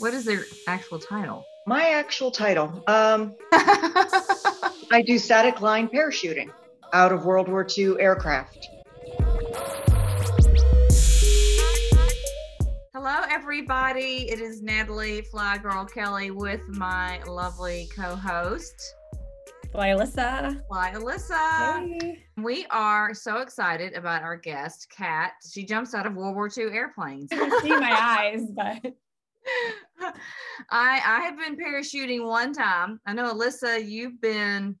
What is their actual title? My actual title. Um, I do static line parachuting out of World War II aircraft. Hello, everybody. It is Natalie Fly Girl Kelly with my lovely co host, Fly Alyssa. Fly Alyssa. Hey. We are so excited about our guest, Kat. She jumps out of World War II airplanes. You can see my eyes, but I I have been parachuting one time. I know Alyssa, you've been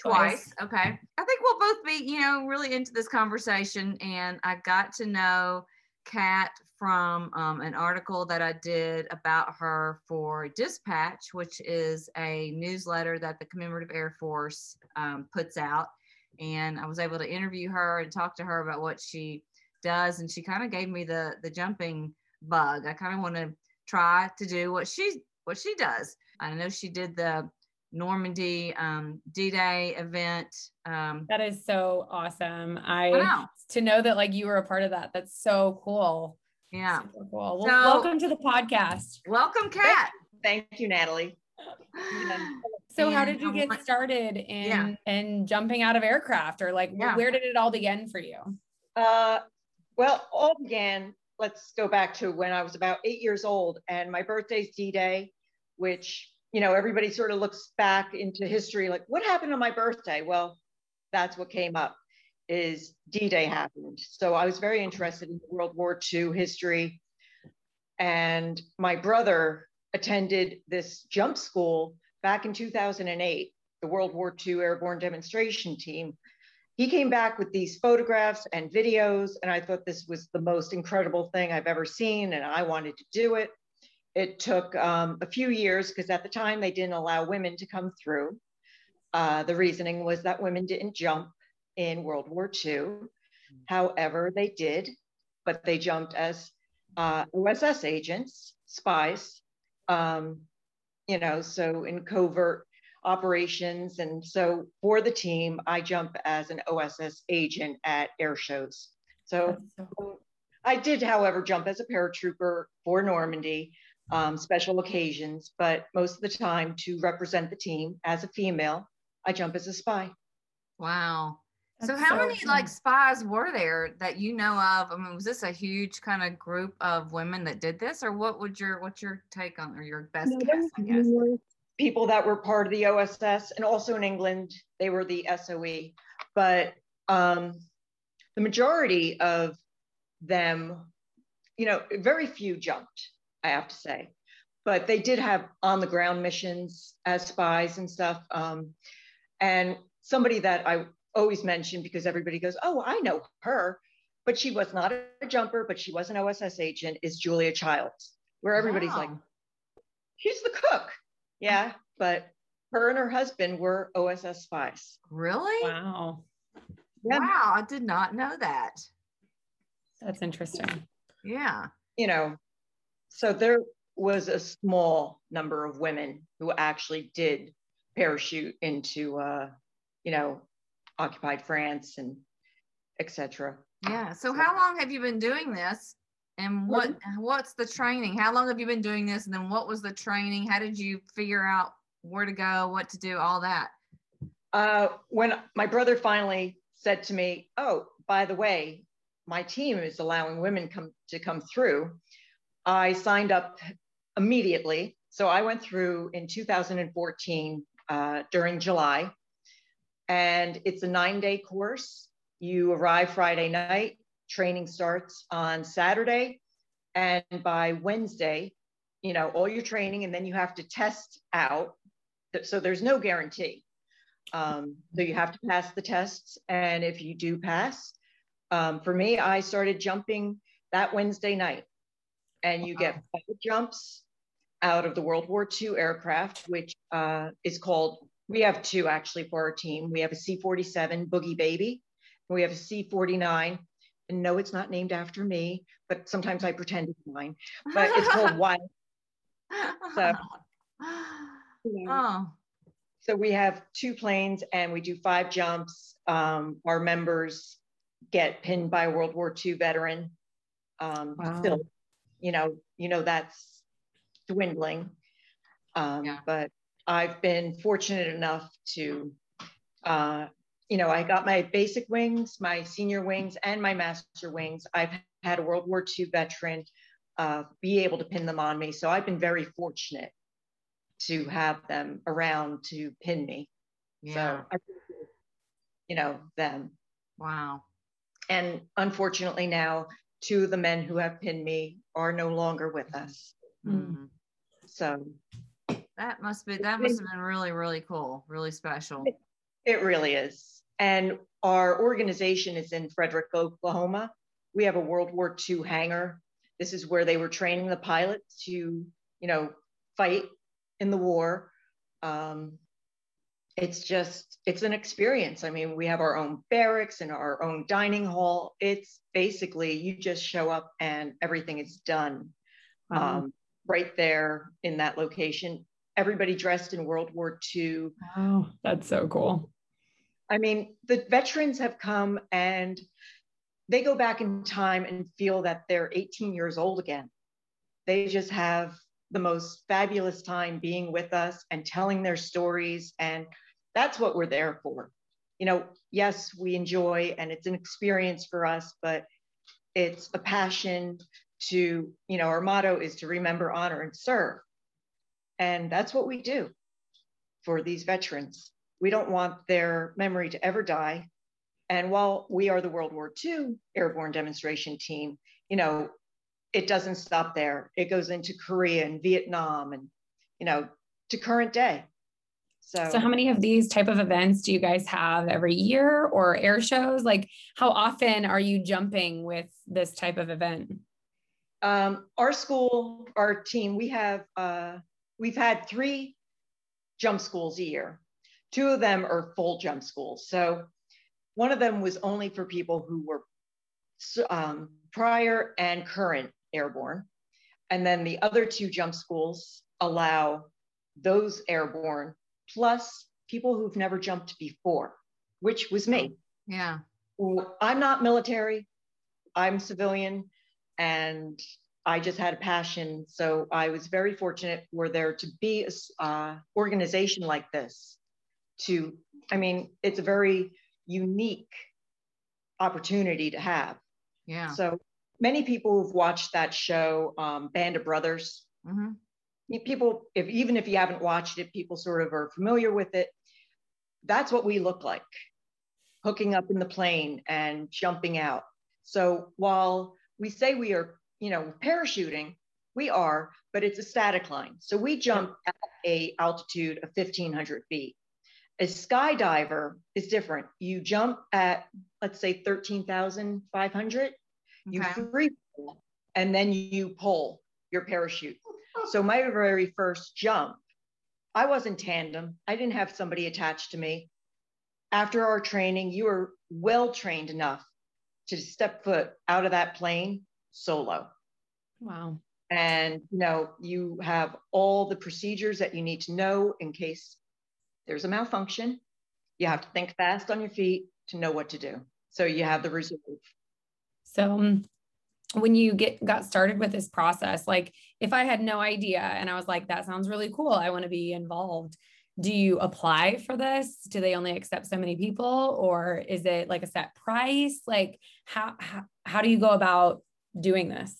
twice. Twice. Okay. I think we'll both be, you know, really into this conversation. And I got to know Kat from um, an article that I did about her for Dispatch, which is a newsletter that the Commemorative Air Force um, puts out. And I was able to interview her and talk to her about what she does. And she kind of gave me the the jumping bug. I kind of want to try to do what she what she does. I know she did the Normandy um, D-Day event. Um, that is so awesome. I, I know. to know that like you were a part of that. That's so cool. Yeah. Super cool. Well, So- welcome to the podcast. Welcome, Kat. Thank you, Natalie. So how did you get started in Yeah. in jumping out of aircraft or like Yeah. where did it all begin for you? Uh, well, all began, let's go back to when I was about eight years old, and my birthday's D Day, which, you know, everybody sort of looks back into history like, what happened on my birthday? Well, that's what came up is D Day happened. So I was very interested in World War II history. And my brother attended this jump school back in 2008, the World War II Airborne Demonstration Team he came back with these photographs and videos and i thought this was the most incredible thing i've ever seen and i wanted to do it. It took um, a few years because at the time they didn't allow women to come through. Uh, the reasoning was that women didn't jump in world war ii however they did but they jumped as uh, agents spies um, you know so in covert operations. And so for the team, I jump as an OSS agent at air shows. So so cool. I did, however, jump as a paratrooper for Normandy, um, special occasions, but most of the time to represent the team as a female, I jump as a spy. Wow. so That's how so many cool. like spies were there that you know of? I mean, was this a huge kind of group of women that did this, or what would your what's your take on or your best No, guess? I guess. numerous People that were part of the OSS and also in England, they were the SOE. But um, the majority of them, you know, very few jumped, I have to say. But they did have on the ground missions as spies and stuff. Um, and somebody that I always mention because everybody goes, oh, I know her, but she was not a jumper, but she was an OSS agent, is Julia Childs, where everybody's like, she's the cook. Yeah, but her and her husband were OSS spies. really? Wow. Yeah. Wow, I did not know that. That's interesting. Yeah. You know, so there was a small number of women who actually did parachute into, uh, you know, occupied France and etc. Yeah. So how long have you been doing this? And what what's the training? How long have you been doing this? And then what was the training? How did you figure out where to go, what to do, all that? Uh, when my brother finally said to me, "Oh, by the way, my team is allowing women come to come through," I signed up immediately. So I went through in 2014 uh, during July, and it's a nine-day course. You arrive Friday night. Training starts on Saturday, and by Wednesday, you know all your training, and then you have to test out. So there's no guarantee. Um, so you have to pass the tests. And if you do pass, um, for me, I started jumping that Wednesday night. And you get five jumps out of the World War II aircraft, which uh, is called, we have two actually for our team. We have a C 47 Boogie Baby, and we have a C 49. And no, it's not named after me, but sometimes I pretend it's mine. But it's called Wild. So- oh, So we have two planes and we do five jumps. Um, our members get pinned by a World War II veteran. Um, Wow. Still, you know, you know that's dwindling. Um, Yeah. But I've been fortunate enough to, uh, you know, I got my basic wings, my senior wings, and my master wings. I've had a World War II veteran uh, be able to pin them on me. So I've been very fortunate to have them around to pin me. Yeah. So, I, you know, them. wow. And unfortunately, now two of the men who have pinned me are no longer with us. Mm. Mhm. So That must be that must have been really really cool, really special. it really is. And our organization is in Frederick, Oklahoma. We have a World War II hangar. This is where they were training the pilots to, you know, fight in the war. Um, it's just, it's an experience. I mean, we have our own barracks and our own dining hall. It's basically you just show up and everything is done Wow. um, right there in that location. Everybody dressed in World War II. Wow, that's so cool. I mean, the veterans have come and they go back in time and feel that they're 18 years old again. They just have the most fabulous time being with us and telling their stories. And that's what we're there for. You know, yes, we enjoy and it's an experience for us, but it's a passion to, you know, our motto is to remember, honor, and serve. And that's what we do for these veterans. We don't want their memory to ever die. And while we are the World War II airborne demonstration team, you know, it doesn't stop there. It goes into Korea and Vietnam and, you know, to current day. So, So how many of these type of events do you guys have every year or air shows? Like how often are you jumping with this type of event? um, our school, our team, we have, uh, we've had three jump schools a year. Two of them are full jump schools. So one of them was only for people who were um, prior and current airborne. And then the other two jump schools allow those airborne plus people who've never jumped before, which was me. Yeah. I'm not military, I'm civilian, and I just had a passion. So I was very fortunate for there to be an uh, organization like this. To, I mean, it's a very unique opportunity to have. Yeah. So many people who've watched that show, um, Band of Brothers, hmm people, if even if you haven't watched it, people sort of are familiar with it. That's what we look like, hooking up in the plane and jumping out. So while we say we are, you know, parachuting, we are, but it's a static line. So we jump at a altitude of 1500 feet. A skydiver is different. You jump at, let's say, 13,500. You Okay. free fall, and then you pull your parachute. So my very first jump, I wasn't tandem. I didn't have somebody attached to me. After our training, you were well trained enough to step foot out of that plane solo. Wow. And you know, you have all the procedures that you need to know in case there's a malfunction. You have to think fast on your feet to know what to do. So you have the reserve. So um, when you get got started with this process, like if I had no idea and I was like, that sounds really cool, I want to be involved. Do you apply for this? Do they only accept so many people, or is it like a set price? Like how how, how do you go about doing this?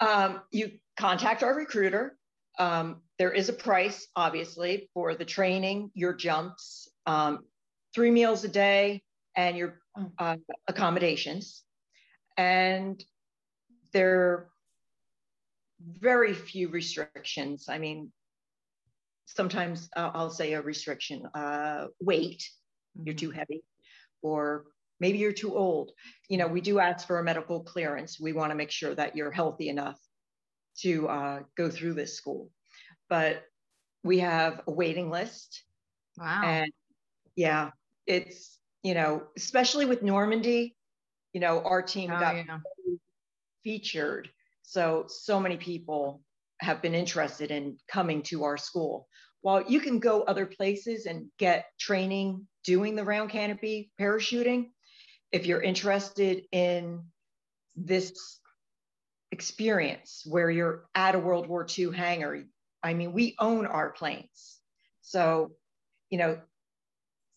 Um, you contact our recruiter. Um, there is a price, obviously, for the training, your jumps, um, three meals a day, and your uh, accommodations. And there are very few restrictions. I mean, sometimes uh, I'll say a restriction uh, weight, you're too heavy, or maybe you're too old. You know, we do ask for a medical clearance. We want to make sure that you're healthy enough to uh, go through this school. But we have a waiting list. Wow. And yeah, it's, you know, especially with Normandy, you know, our team Oh, got yeah. featured. So, so many people have been interested in coming to our school. While you can go other places and get training doing the round canopy parachuting, if you're interested in this experience where you're at a World War II hangar. I mean, we own our planes. So, you know,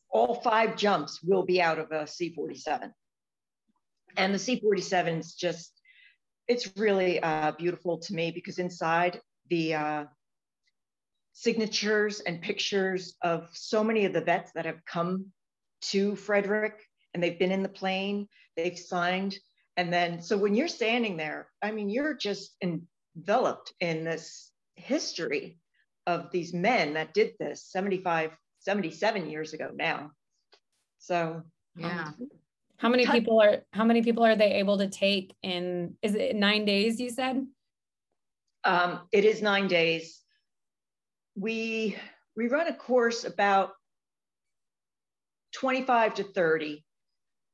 all five jumps will be out of a C 47. And the C 47 is just, it's really uh, beautiful to me because inside the uh, signatures and pictures of so many of the vets that have come to Frederick and they've been in the plane, they've signed. And then, so when you're standing there, I mean, you're just enveloped in this history of these men that did this 75, 77 years ago now. So, yeah. Um, how many people are how many people are they able to take in is it nine days you said? Um, it is nine days. We we run a course about 25 to 30.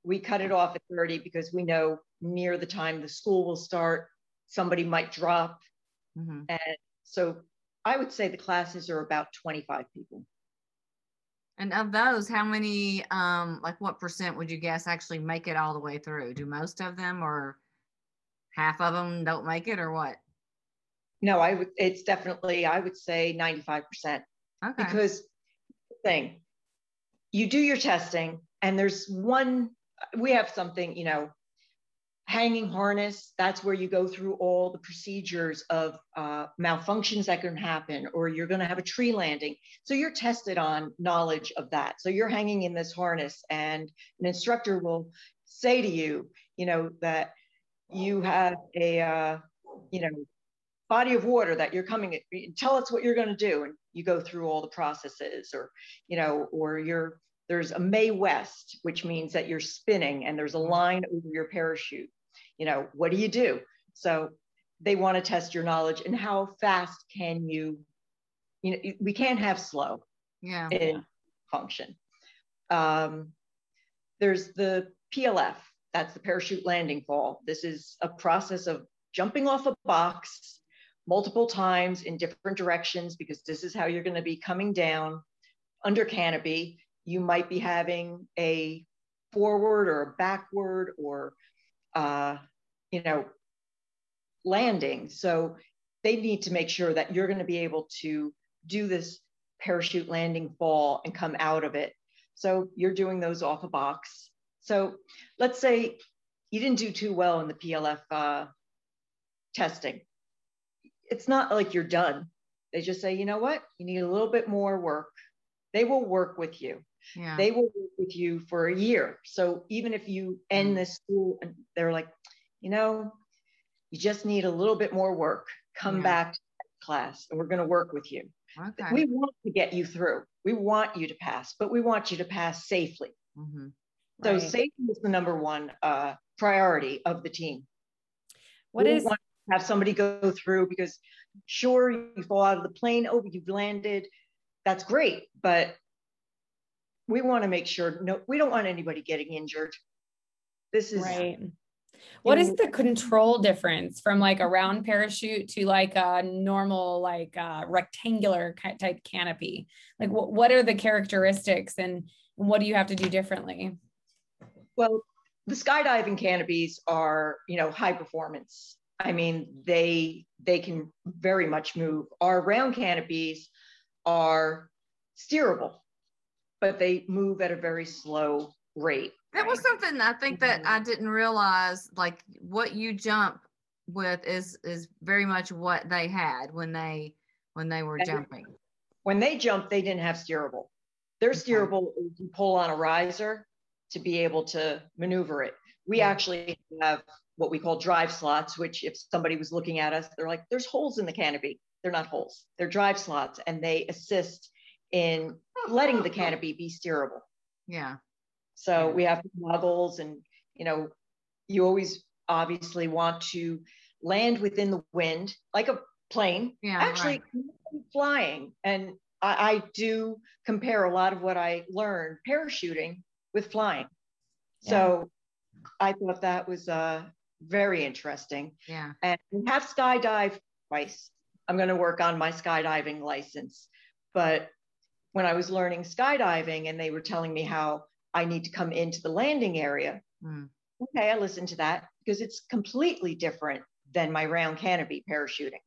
We cut it off at 30 because we know near the time the school will start, somebody might drop. Mm-hmm. And so I would say the classes are about 25 people. And of those, how many, um, like what percent would you guess actually make it all the way through? Do most of them or half of them don't make it or what? No, I would, it's definitely, I would say 95%. Okay. Because thing, you do your testing and there's one, we have something, you know, hanging harness, that's where you go through all the procedures of uh, malfunctions that can happen, or you're going to have a tree landing. So you're tested on knowledge of that. So you're hanging in this harness, and an instructor will say to you, you know, that you have a, uh, you know, body of water that you're coming tell us what you're going to do and you go through all the processes or you know or you're there's a Mae West, which means that you're spinning and there's a line over your parachute you know, what do you do? So they want to test your knowledge and how fast can you, you know, we can't have slow yeah. in function. Um, there's the PLF, that's the parachute landing fall. This is a process of jumping off a box multiple times in different directions because this is how you're going to be coming down under canopy. You might be having a forward or a backward or uh, you know, landing. So they need to make sure that you're going to be able to do this parachute landing fall and come out of it. So you're doing those off a box. So let's say you didn't do too well in the PLF uh, testing. It's not like you're done. They just say, you know what, you need a little bit more work. They will work with you. Yeah. They will work with you for a year. So even if you end mm. this school and they're like, you know, you just need a little bit more work. Come yeah. back to class and we're going to work with you. Okay. We want to get you through. We want you to pass, but we want you to pass safely. Mm-hmm. So right. safety is the number one uh, priority of the team. What we is want to have somebody go through because sure you fall out of the plane, oh, you've landed. That's great, but we want to make sure no, we don't want anybody getting injured. This is right. What is the control difference from like a round parachute to like a normal, like uh, rectangular type canopy? Like, what, what are the characteristics and what do you have to do differently? Well, the skydiving canopies are, you know, high performance. I mean, they they can very much move. Our round canopies are steerable, but they move at a very slow rate. That was something I think that I mm-hmm. didn't realize. Like what you jump with is is very much what they had when they when they were jumping. When they jumped, they didn't have steerable. Their steerable you pull on a riser to be able to maneuver it. We yeah. actually have what we call drive slots, which if somebody was looking at us, they're like, there's holes in the canopy. They're not holes, they're drive slots, and they assist in letting the canopy be steerable. Yeah. So we have goggles and, you know, you always obviously want to land within the wind like a plane. Yeah. Actually, right. flying. And I, I, do compare a lot of what I learned parachuting with flying. Yeah. So I thought that was uh, very interesting. Yeah. And we have skydive twice. I'm going to work on my skydiving license. But when I was learning skydiving and they were telling me how I need to come into the landing area. Mm. Okay, I listen to that because it's completely different than my round canopy parachuting.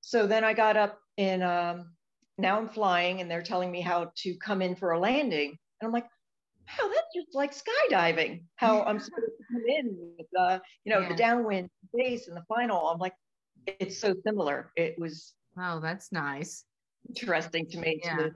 So then I got up and um, now I'm flying and they're telling me how to come in for a landing. And I'm like, wow, that's just like skydiving, how I'm supposed to come in with the, you know, yeah. the downwind base and the final. I'm like, it's so similar. It was. Oh, that's nice. Interesting to me, yeah. to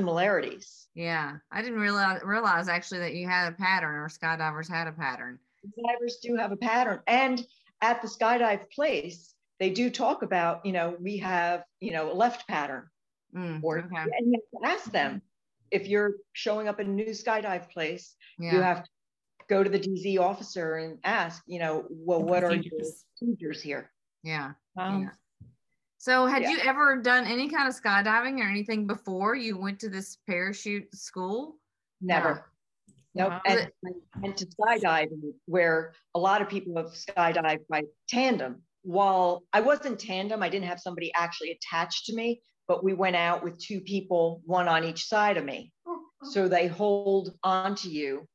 similarities. Yeah. I didn't realize, realize actually that you had a pattern or skydivers had a pattern. Skydivers do have a pattern. And at the skydive place, they do talk about, you know, we have, you know, a left pattern. Mm, or okay. and you have to ask them if you're showing up in a new skydive place, yeah. you have to go to the DZ officer and ask, you know, well, what are your procedures here? Yeah. Um, yeah. So, had yeah. you ever done any kind of skydiving or anything before you went to this parachute school? Never. No. Nope. And went to skydiving where a lot of people have skydived by tandem. While I wasn't tandem, I didn't have somebody actually attached to me, but we went out with two people, one on each side of me. Oh, oh. So they hold onto you.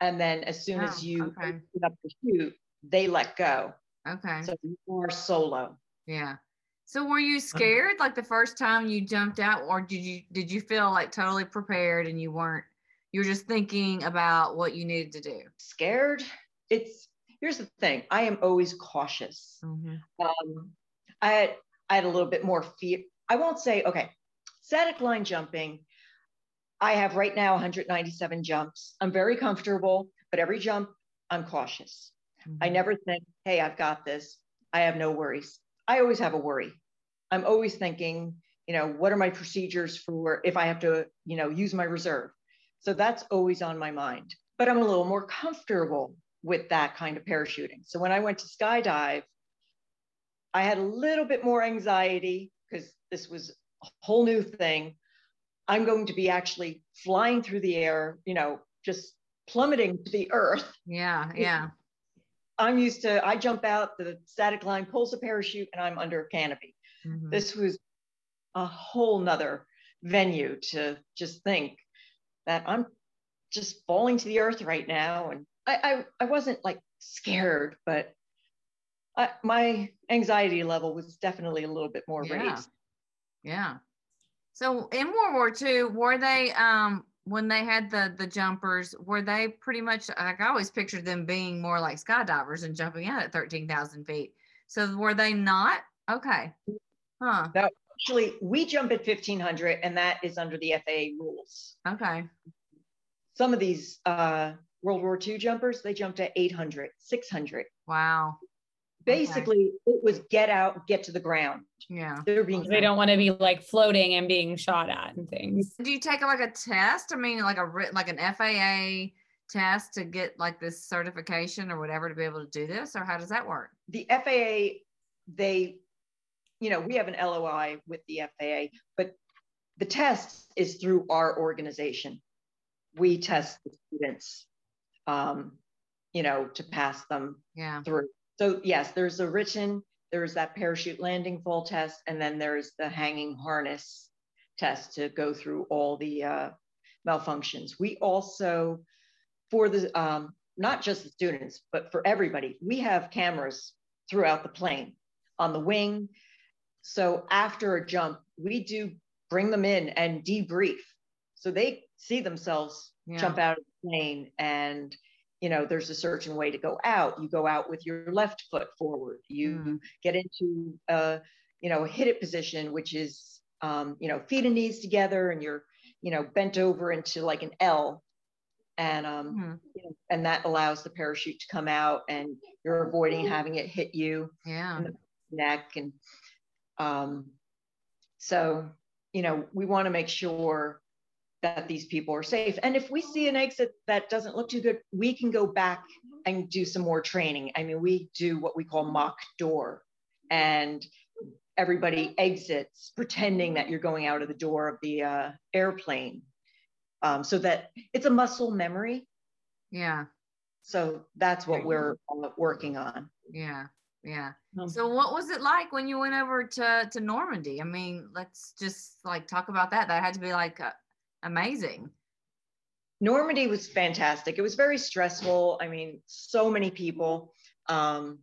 And then as soon oh, as you okay. up the chute, they let go. Okay. So you are solo. Yeah. So were you scared like the first time you jumped out or did you did you feel like totally prepared and you weren't you were just thinking about what you needed to do? Scared? It's here's the thing. I am always cautious. Mm-hmm. Um, I had I had a little bit more fear I won't say, okay, static line jumping. I have right now 197 jumps. I'm very comfortable, but every jump, I'm cautious. Mm-hmm. I never think, hey, I've got this. I have no worries. I always have a worry. I'm always thinking, you know, what are my procedures for if I have to, you know, use my reserve? So that's always on my mind. But I'm a little more comfortable with that kind of parachuting. So when I went to skydive, I had a little bit more anxiety because this was a whole new thing. I'm going to be actually flying through the air, you know, just plummeting to the earth. Yeah, yeah. I'm used to, I jump out, the static line pulls a parachute, and I'm under a canopy. Mm-hmm. This was a whole nother venue to just think that I'm just falling to the earth right now. And I, I, I wasn't like scared, but I, my anxiety level was definitely a little bit more yeah. raised. Yeah. So in World War II, were they um when they had the the jumpers, were they pretty much like I always pictured them being more like skydivers and jumping out at thirteen thousand feet. So were they not? Okay. Huh. That actually we jump at fifteen hundred, and that is under the FAA rules. Okay. Some of these uh, World War II jumpers, they jumped at 800, 600. Wow basically okay. it was get out get to the ground. Yeah. They're being they don't want to be like floating and being shot at and things. Do you take like a test? I mean like a written, like an faa test to get like this certification or whatever to be able to do this or how does that work? The faa they you know we have an loi with the faa but the test is through our organization. We test the students um, you know to pass them yeah. through so yes, there's a written, there's that parachute landing fall test, and then there's the hanging harness test to go through all the uh, malfunctions. We also, for the, um, not just the students, but for everybody, we have cameras throughout the plane on the wing. So after a jump, we do bring them in and debrief. So they see themselves yeah. jump out of the plane and you know there's a certain way to go out you go out with your left foot forward you mm. get into a you know a hit it position which is um, you know feet and knees together and you're you know bent over into like an l and um mm. you know, and that allows the parachute to come out and you're avoiding having it hit you yeah. in the neck and um so you know we want to make sure that these people are safe. And if we see an exit that doesn't look too good, we can go back and do some more training. I mean, we do what we call mock door, and everybody exits pretending that you're going out of the door of the uh, airplane um, so that it's a muscle memory. Yeah. So that's what we're working on. Yeah. Yeah. Um, so what was it like when you went over to to Normandy? I mean, let's just like talk about that. That had to be like a, amazing. Normandy was fantastic. It was very stressful. I mean, so many people. Um,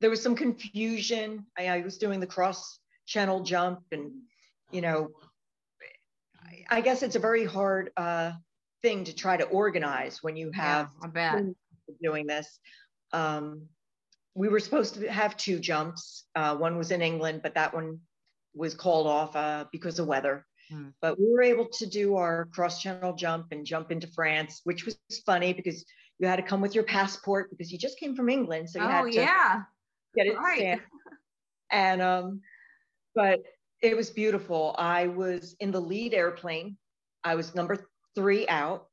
there was some confusion. I, I was doing the cross channel jump, and you know, I, I guess it's a very hard uh, thing to try to organize when you have yeah, doing this. Um, we were supposed to have two jumps. Uh, one was in England, but that one was called off uh, because of weather. Hmm. But we were able to do our cross channel jump and jump into France, which was funny because you had to come with your passport because you just came from England. So you oh, had to yeah. get it right. stamped. And um, but it was beautiful. I was in the lead airplane. I was number three out.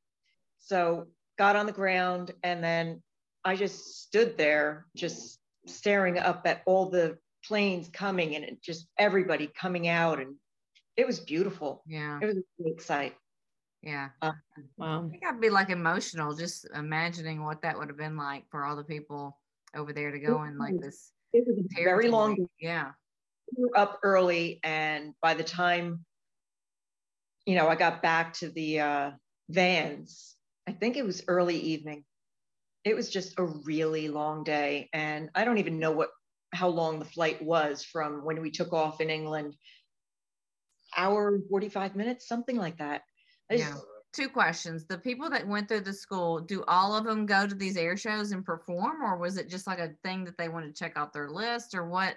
So got on the ground and then I just stood there, just staring up at all the planes coming and just everybody coming out and it was beautiful. Yeah. It was a great sight. Yeah. Uh, wow. I think I'd be like emotional just imagining what that would have been like for all the people over there to go in like this. It was a very long day. Yeah. We were up early and by the time, you know, I got back to the uh, vans, I think it was early evening. It was just a really long day. And I don't even know what how long the flight was from when we took off in England. Hour and 45 minutes, something like that. Just, yeah. Two questions. The people that went through the school, do all of them go to these air shows and perform, or was it just like a thing that they want to check out their list, or what?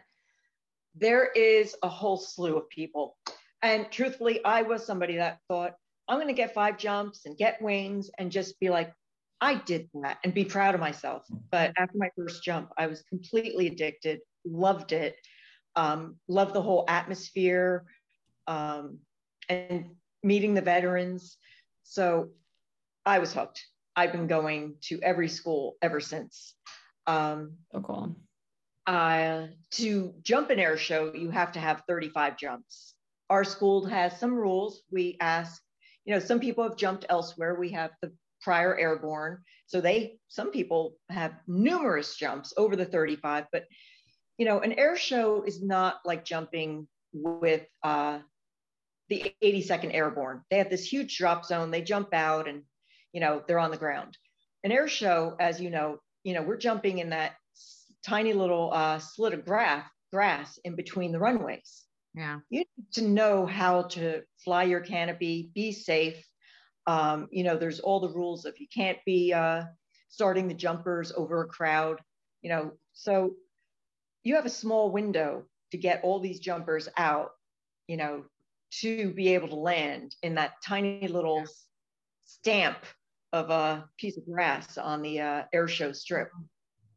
There is a whole slew of people. And truthfully, I was somebody that thought, I'm going to get five jumps and get wings and just be like, I did that and be proud of myself. But after my first jump, I was completely addicted, loved it, um, loved the whole atmosphere um, and meeting the veterans. So I was hooked. I've been going to every school ever since. Um, oh, cool. Uh, to jump an air show, you have to have 35 jumps. Our school has some rules. We ask, you know, some people have jumped elsewhere. We have the prior airborne. So they, some people have numerous jumps over the 35, but you know, an air show is not like jumping with uh, the 82nd Airborne. They have this huge drop zone. They jump out and, you know, they're on the ground. An air show, as you know, you know, we're jumping in that tiny little uh, slit of grass, grass in between the runways. Yeah. You need to know how to fly your canopy, be safe, um, you know, there's all the rules of you can't be uh, starting the jumpers over a crowd, you know, so you have a small window to get all these jumpers out, you know, to be able to land in that tiny little stamp of a piece of grass on the uh, air show strip.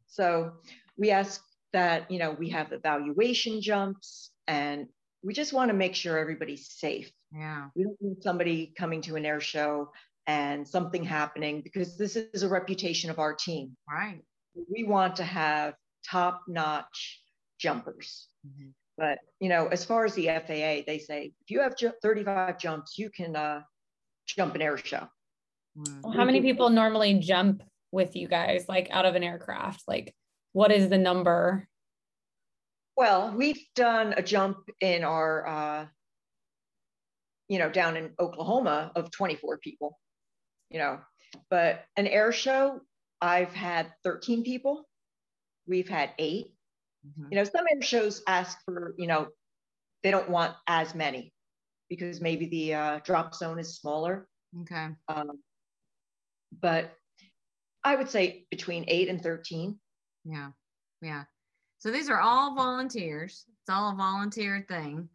So we ask that, you know, we have evaluation jumps and we just want to make sure everybody's safe. Yeah. We don't want somebody coming to an air show and something happening because this is a reputation of our team. Right. We want to have top notch jumpers. Mm-hmm. But, you know, as far as the FAA, they say if you have 35 jumps, you can uh, jump an air show. Mm. Well, how many people normally jump with you guys, like out of an aircraft? Like, what is the number? Well, we've done a jump in our uh, you know, down in Oklahoma of 24 people, you know, but an air show, I've had 13 people. We've had 8 mm-hmm. You know, some air shows ask for, you know, they don't want as many because maybe the uh, drop zone is smaller. Okay. Um, but I would say between eight and 13. Yeah. Yeah. So these are all volunteers. It's all a volunteer thing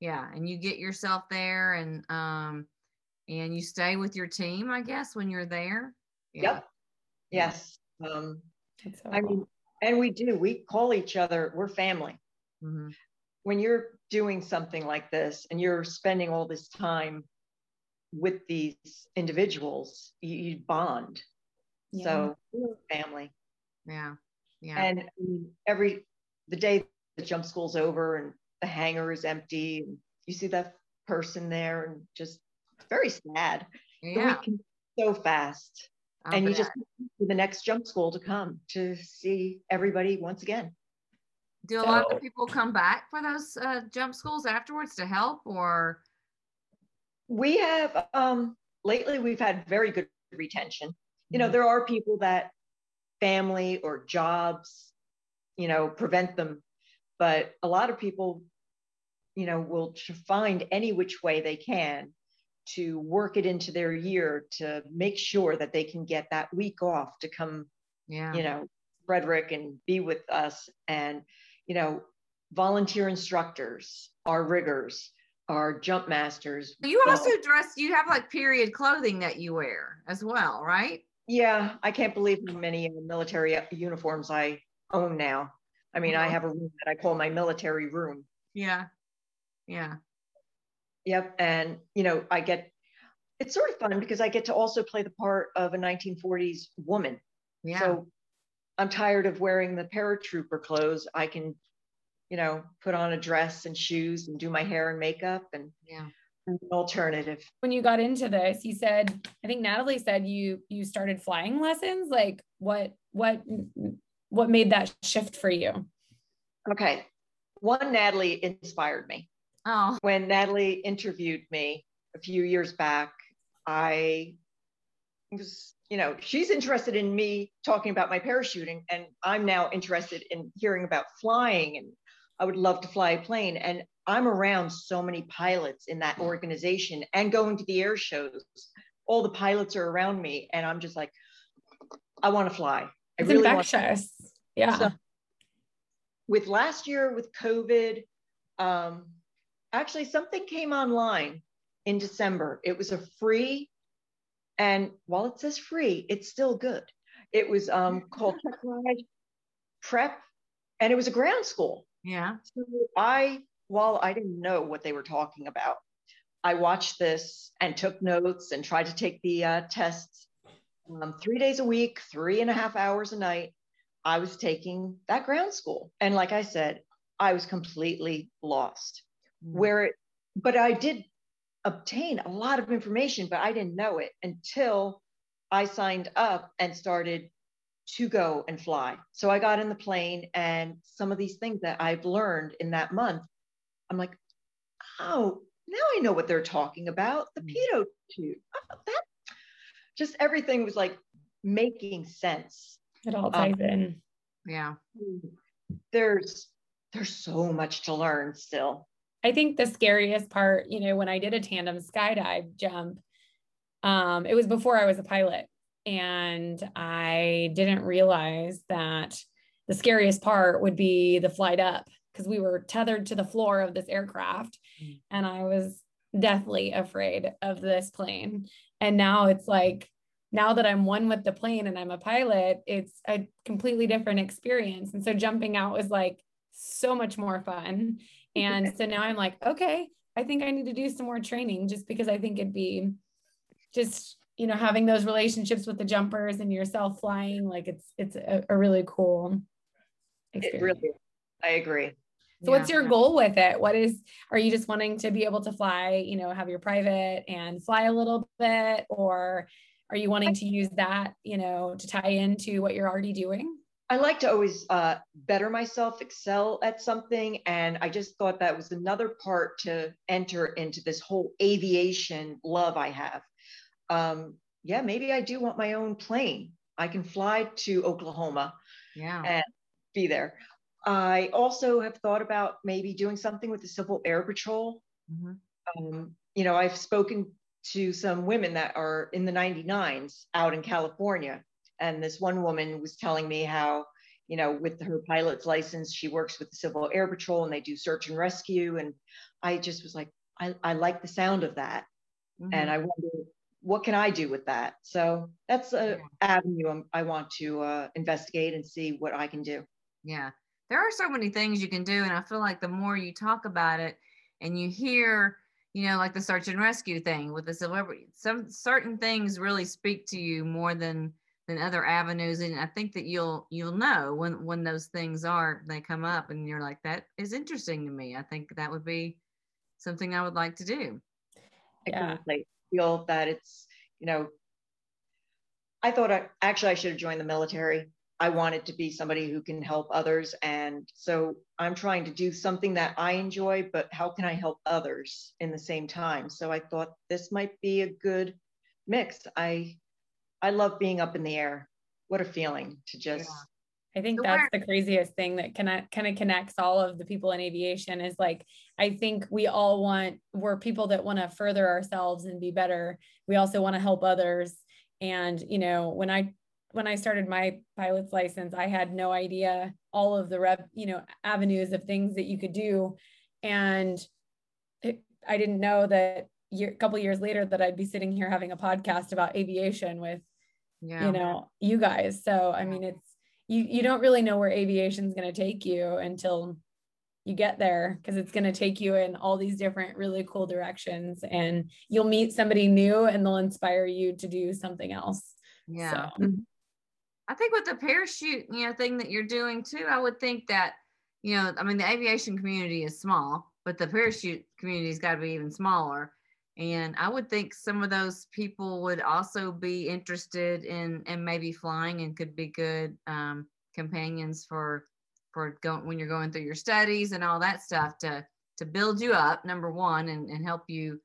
yeah and you get yourself there and um and you stay with your team i guess when you're there yeah. yep yes um so i mean and we do we call each other we're family mm-hmm. when you're doing something like this and you're spending all this time with these individuals you, you bond yeah. so we're family yeah yeah and every the day the jump school's over and the hangar is empty. And you see that person there and just very sad. Yeah. The week so fast. I'll and you just to the next jump school to come to see everybody once again. Do a so, lot of people come back for those uh, jump schools afterwards to help or? We have, um, lately we've had very good retention. You know, mm-hmm. there are people that family or jobs you know, prevent them. But a lot of people, you know, will find any which way they can to work it into their year to make sure that they can get that week off to come, yeah. you know, Frederick and be with us. And, you know, volunteer instructors, our riggers, our jump masters. You also dress, you have like period clothing that you wear as well, right? Yeah, I can't believe how many uh, military uh, uniforms I own now. I mean, I have a room that I call my military room. Yeah. Yeah. Yep. And, you know, I get, it's sort of fun because I get to also play the part of a 1940s woman. Yeah. So I'm tired of wearing the paratrooper clothes. I can, you know, put on a dress and shoes and do my hair and makeup and yeah. An alternative. When you got into this, you said, I think Natalie said you you started flying lessons. Like what what what made that shift for you? Okay. One, Natalie inspired me. Oh. When Natalie interviewed me a few years back, I was, you know, she's interested in me talking about my parachuting, and I'm now interested in hearing about flying. And I would love to fly a plane. And I'm around so many pilots in that organization and going to the air shows. All the pilots are around me, and I'm just like, I want to fly. I it's really infectious. Yeah. So, with last year with COVID, um, actually something came online in December. It was a free, and while it says free, it's still good. It was um, called Prep, and it was a ground school. Yeah. So I, while I didn't know what they were talking about, I watched this and took notes and tried to take the uh, tests um, three days a week, three and a half hours a night. I was taking that ground school. And like I said, I was completely lost. Mm-hmm. Where it, but I did obtain a lot of information, but I didn't know it until I signed up and started to go and fly. So I got in the plane and some of these things that I've learned in that month, I'm like, oh, now I know what they're talking about. The mm. pitot tube. Oh, that just everything was like making sense. It all ties um, in. Yeah. There's there's so much to learn still. I think the scariest part, you know, when I did a tandem skydive jump, um, it was before I was a pilot. And I didn't realize that the scariest part would be the flight up because we were tethered to the floor of this aircraft. Mm. And I was deathly afraid of this plane. And now it's like, now that I'm one with the plane and I'm a pilot, it's a completely different experience. And so jumping out was like so much more fun. And so now I'm like, okay, I think I need to do some more training just because I think it'd be just, you know, having those relationships with the jumpers and yourself flying, like it's it's a, a really cool experience. It really, I agree. So yeah. what's your goal with it? What is are you just wanting to be able to fly, you know, have your private and fly a little bit or are you wanting to use that, you know, to tie into what you're already doing? I like to always uh, better myself, excel at something. And I just thought that was another part to enter into this whole aviation love I have. Um, yeah, maybe I do want my own plane. I can fly to Oklahoma yeah. and be there. I also have thought about maybe doing something with the Civil Air Patrol. Mm-hmm. Um, you know, I've spoken to some women that are in the 99s out in California. And this one woman was telling me how, you know, with her pilot's license, she works with the Civil Air Patrol and they do search and rescue. And I just was like, I, I like the sound of that. Mm-hmm. And I wonder, what can I do with that? So that's an yeah. avenue I'm, i want to uh, investigate and see what I can do. Yeah. There are so many things you can do. And I feel like the more you talk about it and you hear, you know, like the search and rescue thing with the celebrity. Some certain things really speak to you more than than other avenues, and I think that you'll you'll know when when those things are they come up, and you're like, that is interesting to me. I think that would be something I would like to do. Yeah. I feel that it's you know. I thought I actually I should have joined the military I wanted to be somebody who can help others. And so I'm trying to do something that I enjoy, but how can I help others in the same time? So I thought this might be a good mix. I I love being up in the air. What a feeling to just I think that's the craziest thing that kind of kind of connects all of the people in aviation is like I think we all want we're people that want to further ourselves and be better. We also want to help others. And you know, when I when I started my pilot's license, I had no idea all of the rev, you know, avenues of things that you could do. And it, I didn't know that year, a couple years later that I'd be sitting here having a podcast about aviation with, yeah. you know, you guys. So, I mean, it's, you you don't really know where aviation is going to take you until you get there because it's going to take you in all these different really cool directions and you'll meet somebody new and they'll inspire you to do something else yeah so. Mm-hmm. i think with the parachute you know thing that you're doing too i would think that you know i mean the aviation community is small but the parachute community's got to be even smaller and i would think some of those people would also be interested in and maybe flying and could be good um, companions for for going when you're going through your studies and all that stuff to to build you up number one and, and help you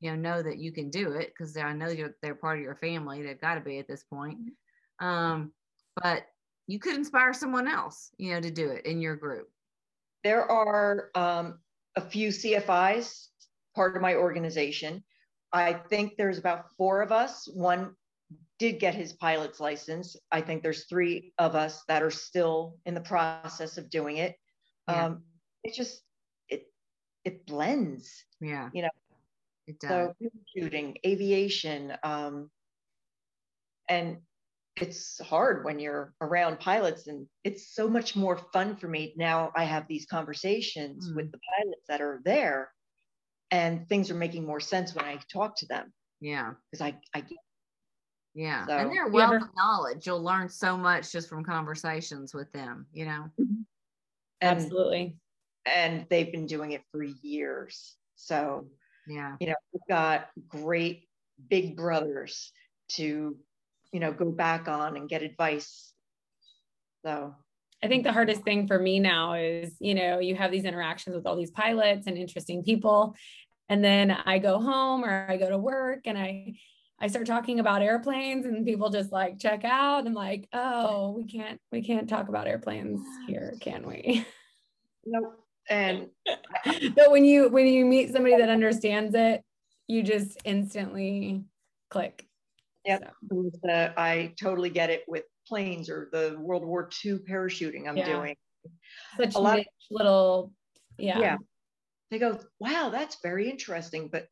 you know know that you can do it because i know you're they're part of your family. They've got to be at this point. Mm-hmm. um, but you could inspire someone else you know to do it in your group. There are um, a few cfis part of my organization. I think there's about four of us. One did get his pilot's license. I think there's three of us that are still in the process of doing it. Yeah. Um, it just it it blends. Yeah. You know. It does. So shooting, aviation, um, and it's hard when you're around pilots and it's so much more fun for me now i have these conversations mm. with the pilots that are there and things are making more sense when I talk to them. Yeah. Because I, I get. Yeah. So, and they're wealth of knowledge. You'll learn so much just from conversations with them, you know? Mm-hmm. And, Absolutely. And they've been doing it for years. So, yeah. You know, we've got great big brothers to, you know, go back on and get advice. So, I think the hardest thing for me now is, you know, you have these interactions with all these pilots and interesting people. And then I go home or I go to work and I I start talking about airplanes and people just like check out and like, oh, we can't we can't talk about airplanes here, can we? Nope. And but when you when you meet somebody that understands it, you just instantly click. Yep. So. I totally get it with planes or the World War II parachuting I'm yeah. doing. Such a lot of, little, yeah. Yeah. They go, wow, that's very interesting, but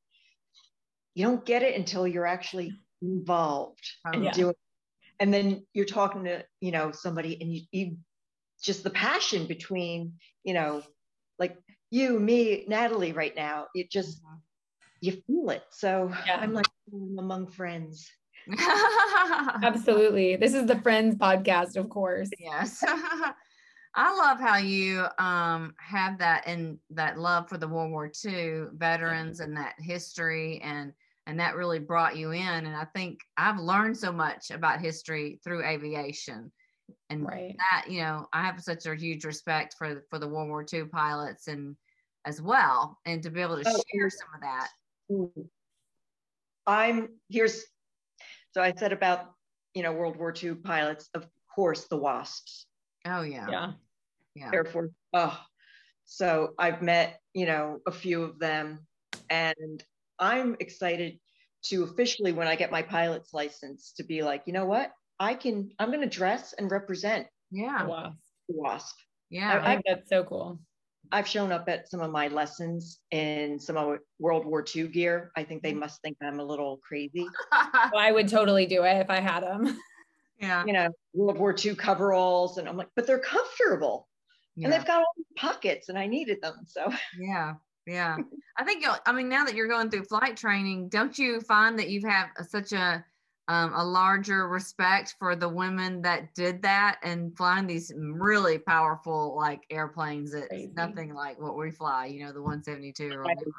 you don't get it until you're actually involved oh, and yeah. do it. And then you're talking to, you know, somebody and you, you just the passion between, you know, like you, me, Natalie right now, it just, mm-hmm. you feel it. So yeah. I'm like, I'm among friends. Absolutely. This is the Friends podcast, of course. Yes. I love how you um, have that and that love for the World War II veterans and that history and and that really brought you in. And I think I've learned so much about history through aviation. And right. that, you know, I have such a huge respect for for the World War II pilots and as well. And to be able to oh, share some of that. I'm here's so I said about, you know, World War II pilots, of course, the WASPs. Oh, yeah. Yeah. Yeah. Air Force. Oh, so I've met, you know, a few of them and I'm excited to officially, when I get my pilot's license, to be like, you know what? I can, I'm going to dress and represent. Yeah. The WASP. The WASP. Yeah. I, I think that's so cool. I've shown up at some of my lessons in some of World War II gear. I think they mm-hmm. must think I'm a little crazy. well, I would totally do it if I had them. Yeah. You know, World War II coveralls. And I'm like, but they're comfortable. Yeah. And they've got all these pockets and I needed them. So, yeah. Yeah. I think, I mean, now that you're going through flight training, don't you find that you've had such a, um, a larger respect for the women that did that and flying these really powerful like airplanes. It's Crazy. nothing like what we fly, you know, the 172 or whatever.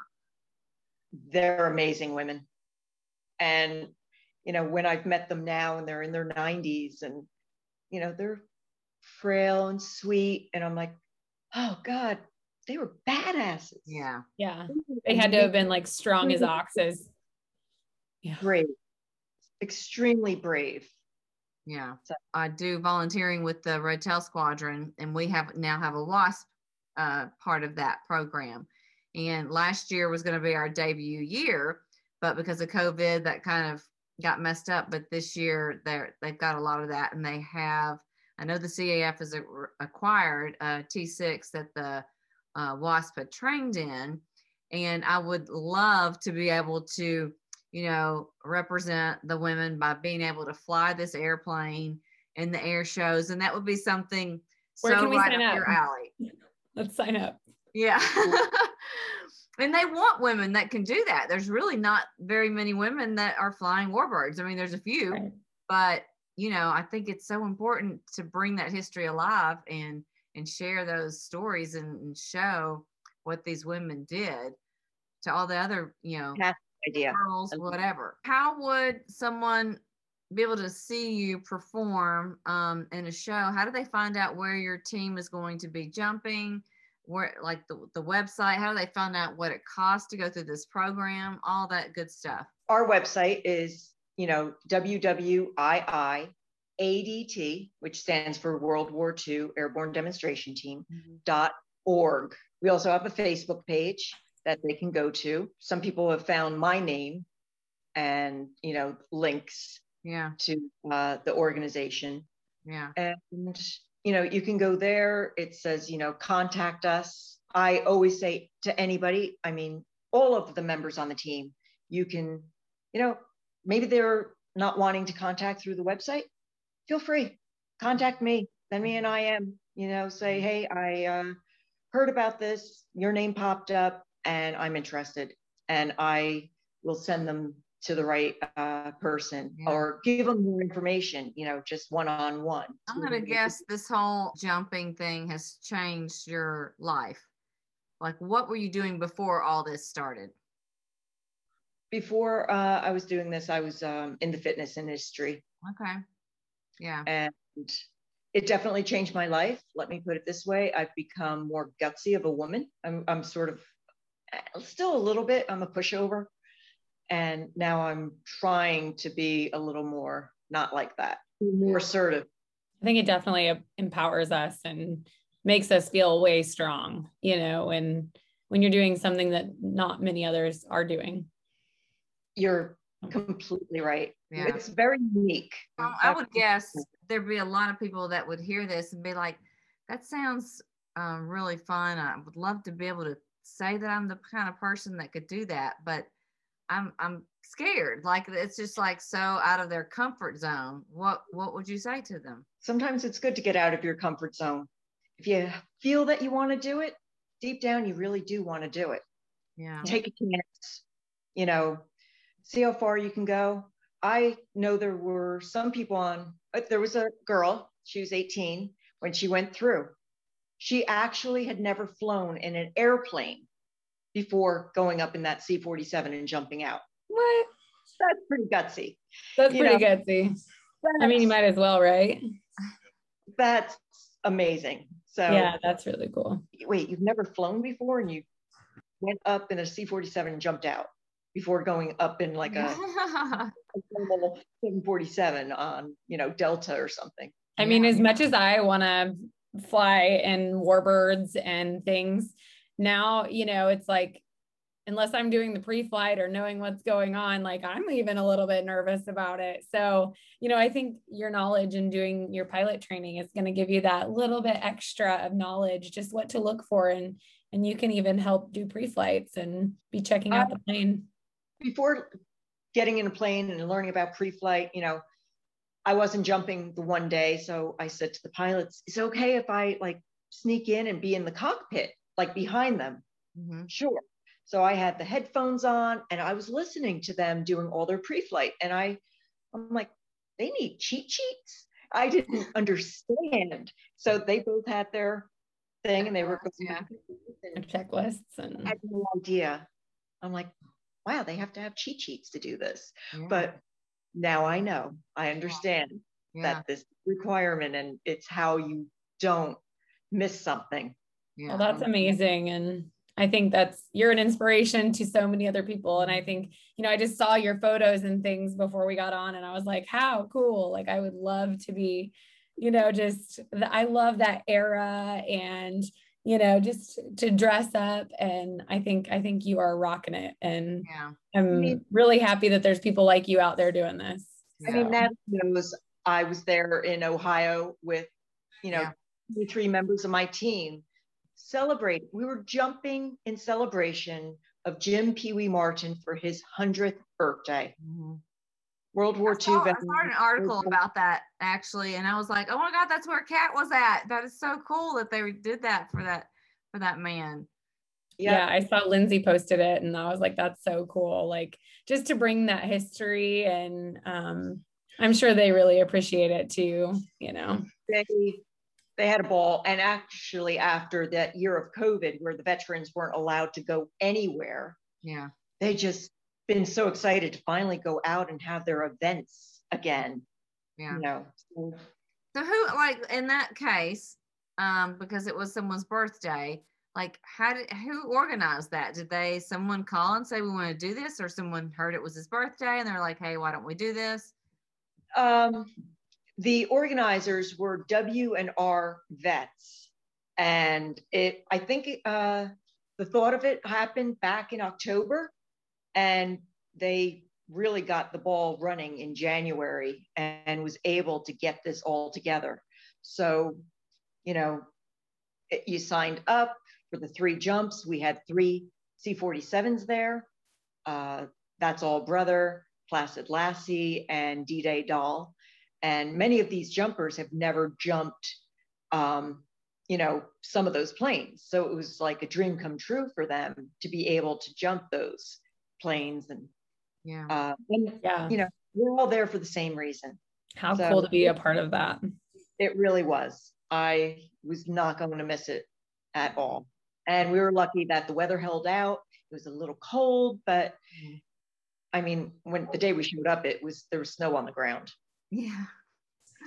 They're amazing women. And, you know, when I've met them now and they're in their 90s and, you know, they're frail and sweet. And I'm like, oh God, they were badasses. Yeah. Yeah. They had to have been like strong as oxes. Yeah. Great extremely brave. Yeah. So. I do volunteering with the Red Tail Squadron, and we have now have a WASP uh, part of that program. And last year was going to be our debut year, but because of COVID, that kind of got messed up. But this year, they're they've got a lot of that, and they have. I know the CAF has acquired a T6 that the uh, WASP had trained in, and I would love to be able to, you know, represent the women by being able to fly this airplane in the air shows, and that would be something Where so right up, up your alley. Let's sign up. Yeah. and they want women that can do that. There's really not very many women that are flying warbirds. I mean, there's a few, right. but you know, I think it's so important to bring that history alive and and share those stories and, and show what these women did to all the other, you know, idea. girls, whatever. How would someone be able to see you perform um, in a show? How do they find out where your team is going to be jumping? Where, like the, the website, how do they find out what it costs to go through this program? All that good stuff. Our website is, you know, WWII ADT, which stands for World War II Airborne Demonstration Team, mm-hmm. dot org. We also have a Facebook page that they can go to. Some people have found my name and you know links yeah to uh, the organization. Yeah. And you know, you can go there. It says, you know, contact us. I always say to anybody, I mean, all of the members on the team, you can, you know, maybe they're not wanting to contact through the website. Feel free, contact me. Send me an IM. You know, say, hey, I uh, heard about this. Your name popped up, and I'm interested. And I will send them to the right uh, person yeah. or give them more information, you know, just one on one. I'm going to guess this whole jumping thing has changed your life. Like, what were you doing before all this started? Before uh, I was doing this, I was um, in the fitness industry. Okay. Yeah. And it definitely changed my life. Let me put it this way I've become more gutsy of a woman. I'm, I'm sort of still a little bit, I'm a pushover. And now i'm trying to be a little more not like that more assertive. I think it definitely empowers us and makes us feel way strong you know and when you're doing something that not many others are doing. You're completely right. Yeah. it's very unique. Um, i would guess there'd be a lot of people that would hear this and be like that sounds um, really fun. I would love to be able to say that i'm the kind of person that could do that but I'm I'm scared. Like it's just like so out of their comfort zone. What what would you say to them? Sometimes it's good to get out of your comfort zone. If you feel that you want to do it, deep down you really do want to do it. Yeah. Take a chance. You know, see how far you can go. I know there were some people on uh, there was a girl, she was 18 when she went through. She actually had never flown in an airplane before going up in that C 47 and jumping out. What? That's pretty gutsy. That's you pretty know, gutsy. I mean, you might as well, right? That's amazing. So, yeah, that's really cool. Wait, you've never flown before and you went up in a C 47 and jumped out before going up in like a, a 747 on, you know, Delta or something. I mean, as much as I want to fly and warbirds and things, now you know it's like unless i'm doing the pre-flight or knowing what's going on like i'm even a little bit nervous about it. So you know i think your knowledge and doing your pilot training is going to give you that little bit extra of knowledge just what to look for and and you can even help do pre-flights and be checking out the uh, plane. before getting in a plane and learning about pre-flight you know i wasn't jumping the one day so i said to the pilots it's okay if i like sneak in and be in the cockpit like behind them. Mm-hmm. Sure. So I had the headphones on and I was listening to them doing all their pre-flight. And I, I'm like, they need cheat sheets. I didn't understand. So they both had their thing and they were yeah. and checklists and I had no idea. I'm like, wow, they have to have cheat sheets to do this. Yeah. But now I know, I understand yeah. that this requirement and it's how you don't miss something yeah. Well, that's amazing. And I think that's you're an inspiration to so many other people. And I think, you know, I just saw your photos and things before we got on and I was like, how cool. Like I would love to be, you know, just I love that era and you know, just to dress up. And I think I think you are rocking it. And yeah. I'm I mean, really happy that there's people like you out there doing this. I mean, that was, I was there in Ohio with, you know, yeah. three members of my team celebrate. We were jumping in celebration of Jim Pee Wee Martin for his 100th birthday. Mm-hmm. World War II I saw, I saw an article about that actually, and I was like, "Oh my God, that's where Cat was at. That is so cool that they did that for that for that man." Yeah. yeah, I saw Lindsay posted it, and I was like, "That's so cool!" Like just to bring that history, and um, I'm sure they really appreciate it too. You know, they they had a ball, and actually after that year of COVID, where the veterans weren't allowed to go anywhere, yeah, they just been so excited to finally go out and have their events again. Yeah. You know. So, so who like in that case, um, because it was someone's birthday, like how did who organized that? Did they someone call and say we want to do this, or someone heard it was his birthday and they're like, hey, why don't we do this? Um, the organizers were W and R vets, and it I think uh, the thought of it happened back in October and they really got the ball running in January and was able to get this all together. So, you know, you signed up for the three jumps. We had three C-47s there. Uh, that's all brother, Placid Lassie, and D-Day Doll. And many of these jumpers have never jumped, um, you know, some of those planes. So it was like a dream come true for them to be able to jump those planes and yeah. uh, and, yeah. you know we're all there for the same reason. How so, cool to be a part of that. It really was. I was not going to miss it at all. And we were lucky that the weather held out. It was a little cold but mm. i mean when the day we showed up it was there was snow on the ground. Yeah.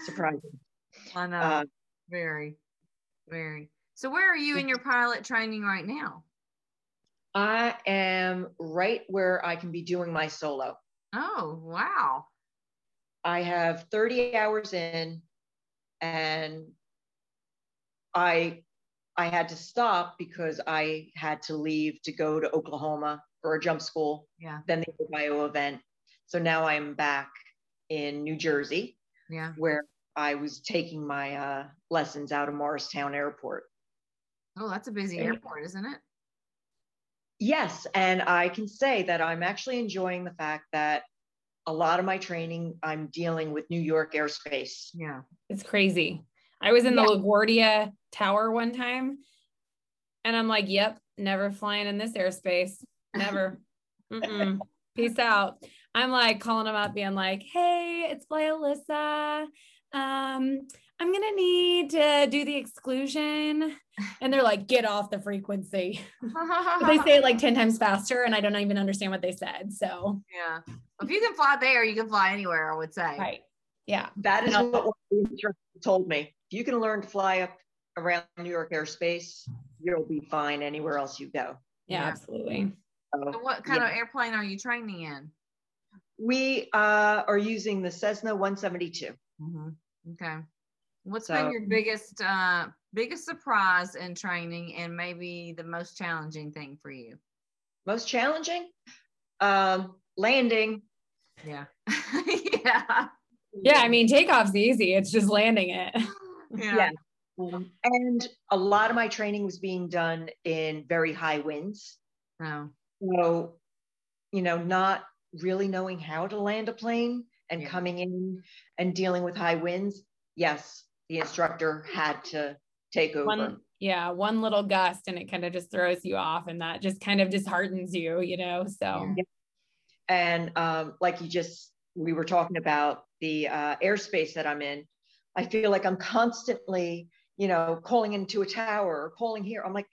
Surprising. I know. Uh, very very. So where are you in your pilot training right now I am right where I can be doing my solo. Oh, wow. I have 30 hours in and I I had to stop because I had to leave to go to Oklahoma for a jump school. Yeah. Then the Ohio event. So now I'm back in New Jersey. Yeah. Where I was taking my uh, lessons out of Morristown Airport. Oh, that's a busy airport, isn't it? Yes, and I can say that I'm actually enjoying the fact that a lot of my training I'm dealing with New York airspace. Yeah. It's crazy. I was in the yeah. LaGuardia Tower one time and I'm like, yep, never flying in this airspace. Never. Peace out. I'm like calling them up, being like, hey, it's Blair Alyssa. Um, I'm gonna need to do the exclusion. And they're like, get off the frequency. they say it like 10 times faster, and I don't even understand what they said. So yeah. If you can fly there, you can fly anywhere, I would say. Right. Yeah. That is what one told me. If you can learn to fly up around New York airspace, you'll be fine anywhere else you go. Yeah, yeah. absolutely. So, what kind yeah. of airplane are you training in? We uh, are using the Cessna 172. Mm-hmm. Okay. What's so, been your biggest uh biggest surprise in training and maybe the most challenging thing for you? Most challenging? Um landing. Yeah. yeah. Yeah, I mean takeoff's easy. It's just landing it. Yeah. yeah. Um, and a lot of my training was being done in very high winds. Oh. So, you know, not really knowing how to land a plane and yeah. coming in and dealing with high winds. Yes, the instructor had to take over. One, yeah, one little gust and it kind of just throws you off and that just kind of disheartens you, you know. So yeah. and um, like you just we were talking about the uh, airspace that I'm in, I feel like I'm constantly, you know, calling into a tower or calling here. I'm like,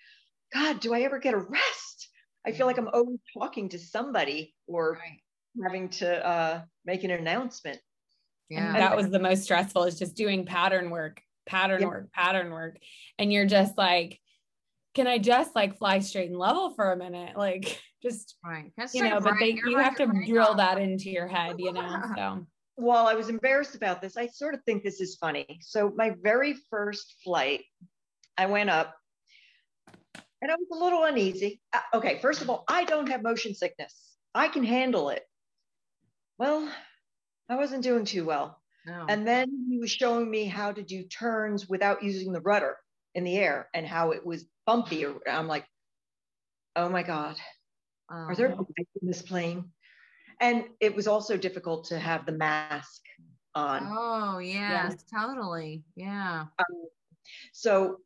God, do I ever get a rest? I feel like I'm always talking to somebody or right. having to uh, make an announcement. Yeah. And that was the most stressful is just doing pattern work, pattern yeah. work, pattern work. And you're just like, can I just like fly straight and level for a minute? Like just right. That's you know, but right. they You're you right, have to you're right. drill that into your head, you know. So While I was embarrassed about this, I sort of think this is funny. So my very first flight, I went up and I was a little uneasy. Uh, okay, first of all, I don't have motion sickness. I can handle it. Well, I wasn't doing too well. No. And then he was showing me how to do turns without using the rudder in the air and how it was bumpy. I'm like, oh my God, are there Oh. bikes in this plane? And it was also difficult to have the mask on. Oh yes, totally. Yeah. Um, so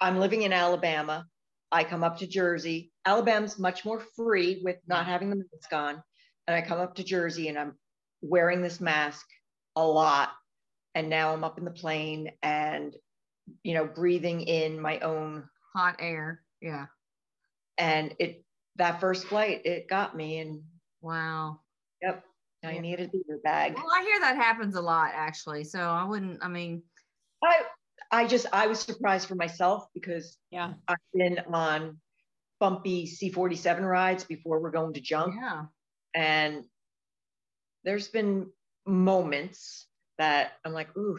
I'm living in Alabama. I come up to Jersey. Alabama's much more free with not mm. having the mask on. And I come up to Jersey and I'm wearing this mask a lot. And now I'm up in the plane and, you know, breathing in my own. Hot air. Yeah. And it, that first flight, it got me. And Wow. yep, I Yeah. needed a bag. Well, I hear that happens a lot actually. So I wouldn't. I mean, I, I just, I was surprised for myself because yeah. I've been on bumpy C47 rides before we're going to jump. yeah. And there's been moments that I'm like, ooh.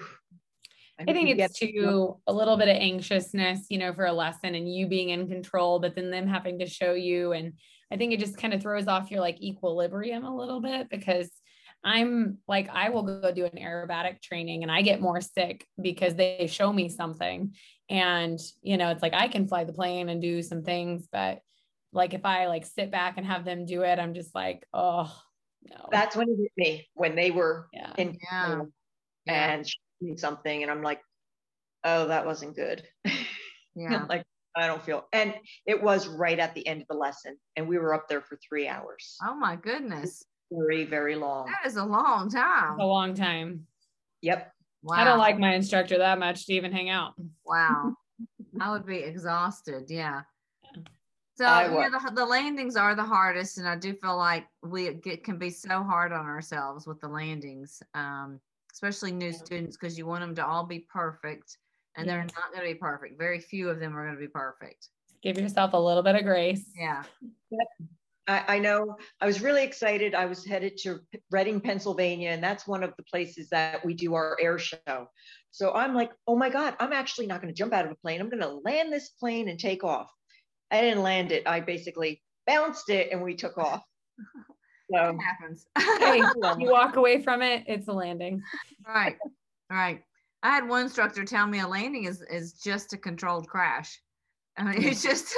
I hope think it's too a little bit of anxiousness, you know, for a lesson and you being in control, but then them having to show you. And I think it just kind of throws off your like equilibrium a little bit because I'm like, I will go do an aerobatic training and I get more sick because they show me something. And, you know, it's like I can fly the plane and do some things, but like if I like sit back and have them do it, I'm just like, oh, no. That's when it hit me when they were yeah. in Yeah. control Yeah. and something, and I'm like, oh, that wasn't good. Yeah. like I don't feel. And it was right at the end of the lesson, and we were up there for three hours. Oh my goodness. Very, very long. That is a long time. a long time. Yep. Wow. I don't like my instructor that much to even hang out. Wow. I would be exhausted. Yeah. So I you know, the, the landings are the hardest, and I do feel like we get can be so hard on ourselves with the landings, um, especially new students, because you want them to all be perfect, and they're not going to be perfect. Very few of them are going to be perfect. Give yourself a little bit of grace. Yeah. I, I know. I was really excited. I was headed to Reading, Pennsylvania, and that's one of the places that we do our air show. So I'm like, oh my God, I'm actually not going to jump out of a plane. I'm going to land this plane and take off. I didn't land it. I basically bounced it and we took off. So It happens. Hey, you walk away from it, it's a landing. right. Right. I had one instructor tell me a landing is is just a controlled crash. I mean, it's just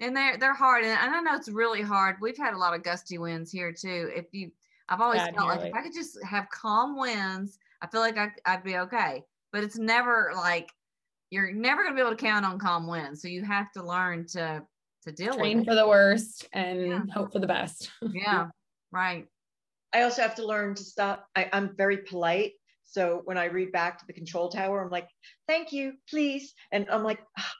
and they're they're hard. And I know it's really hard. We've had a lot of gusty winds here too. If you I've always Bad felt like if I could just have calm winds, I feel like I, I'd be okay. But it's never like you're never gonna be able to count on calm winds. So you have to learn to to deal Train with for the worst and Yeah. hope for the best. Yeah. Right. I also have to learn to stop. I, I'm very polite. So when I read back to the control tower, I'm like, thank you, please. And I'm like, "Ah,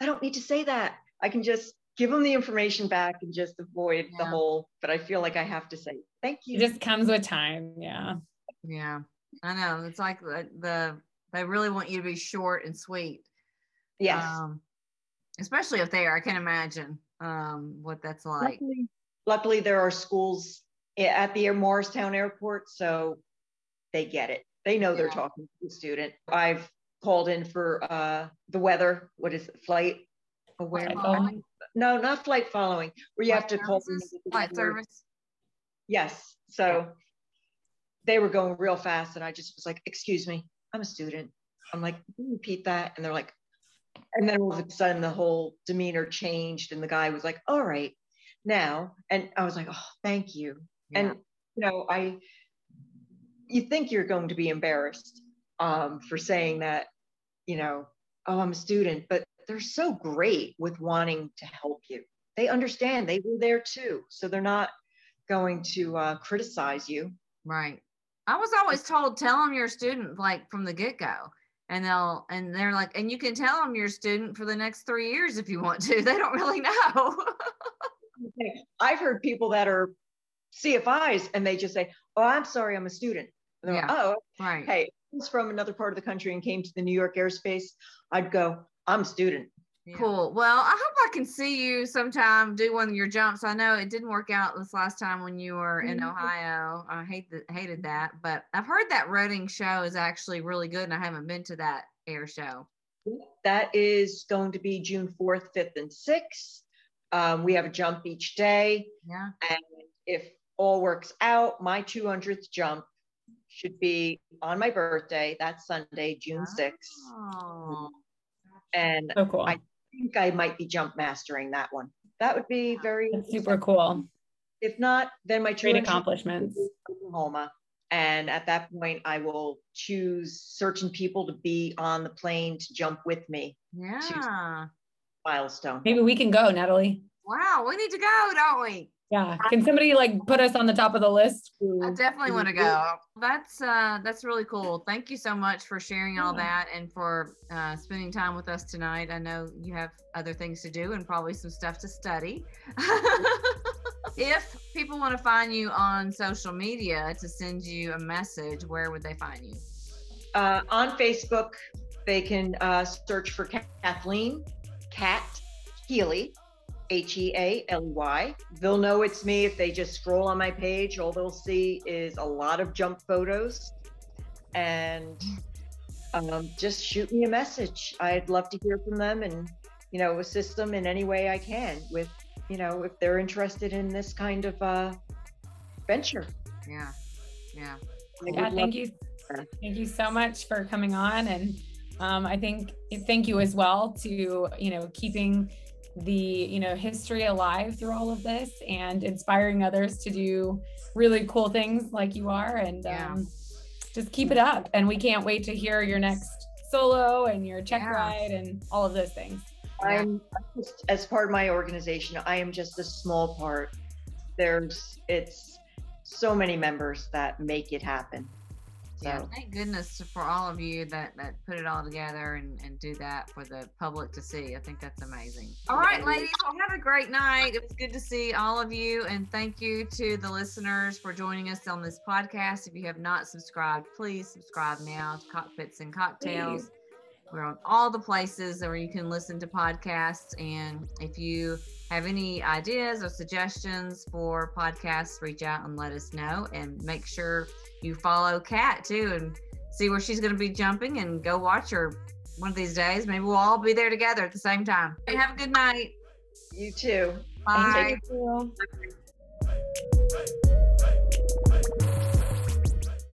I don't need to say that. I can just give them the information back and just avoid the whole, but I feel like I have to say, thank you. It just comes with time. Yeah. Yeah. I know. It's like the, the they really want you to be short and sweet. yes. Um, especially up there, I can imagine um, what that's like. luckily, luckily, there are schools at the Morristown Airport, so they get it. They know they're talking to the student. I've called in for uh, the weather. What is it? Flight aware? Flight? No, not flight following, where you have to Flight call. in services? Flight service. Yes. So they were going real fast, and I just was like, "Excuse me, I'm a student." I'm like, "Can you repeat that?" And they're like, and then all of a sudden the whole demeanor changed, and the guy was like, "All right, now," and I was like, "Oh, thank you." Yeah. And you know, I you think you're going to be embarrassed um, for saying that, you know, oh, I'm a student, but they're so great with wanting to help you. They understand they were there too, so they're not going to uh, criticize you. right. I was always told, tell them you're a student, like from the get go. And they'll, and they're like, and you can tell them you're a student for the next three years if you want to. They don't really know. I've heard people that are CFIs and they just say, "Oh, I'm sorry, I'm a student." And they're like, Yeah. oh, right. hey, I was from another part of the country and came to the New York airspace. I'd go, I'm a student. Yeah. Cool. Well, I hope I can see you sometime do one of your jumps. I know it didn't work out this last time when you were in mm-hmm. Ohio. I hate the, hated that, but I've heard that Reading show is actually really good, and I haven't been to that air show. That is going to be June 4th, 5th, and 6th. Um, we have a jump each day. Yeah. And if all works out, my 200th jump should be on my birthday. That's Sunday, June 6th. Oh. And so cool. I think I might be jump mastering that one. That would be very That's super cool. If not, then my great accomplishments. Oklahoma. And at that point, I will choose certain people to be on the plane to jump with me. Yeah. Milestone. Maybe we can go, Natalie. Wow, we need to go, don't we? Yeah. Can somebody like put us on the top of the list? I definitely want to go. That's uh that's really cool. Thank you so much for sharing all that and for uh, spending time with us tonight. I know you have other things to do and probably some stuff to study. if people want to find you on social media to send you a message, where would they find you? Uh, on Facebook, they can uh, search for Kathleen Cat Healey H E A L E Y. They'll know it's me if they just scroll on my page. All they'll see is a lot of jump photos and um, just shoot me a message. I'd love to hear from them and, you know, assist them in any way I can with, you know, if they're interested in this kind of uh, venture. Yeah. Yeah. Yeah. Thank you. Thank you so much for coming on. And um, I think thank you as well to, you know, keeping the you know history alive through all of this and inspiring others to do really cool things like you are. And yeah. um, just keep it up. And we can't wait to hear your next solo and your check yeah. ride and all of those things. I'm just as part of my organization i am just a small part. There's it's so many members that make it happen so. Yeah, thank goodness for all of you that that put it all together and, and do that for the public to see. I think that's amazing. All right, ladies, well, have a great night. It was good to see all of you, and thank you to the listeners for joining us on this podcast. If you have not subscribed, please subscribe now to Cockpits and Cocktails. Please. We're on all the places where you can listen to podcasts. And if you have any ideas or suggestions for podcasts, reach out and let us know. And make sure you follow Kat too and see where she's going to be jumping and go watch her one of these days. Maybe we'll all be there together at the same time. Hey, have a good night. You too. Bye.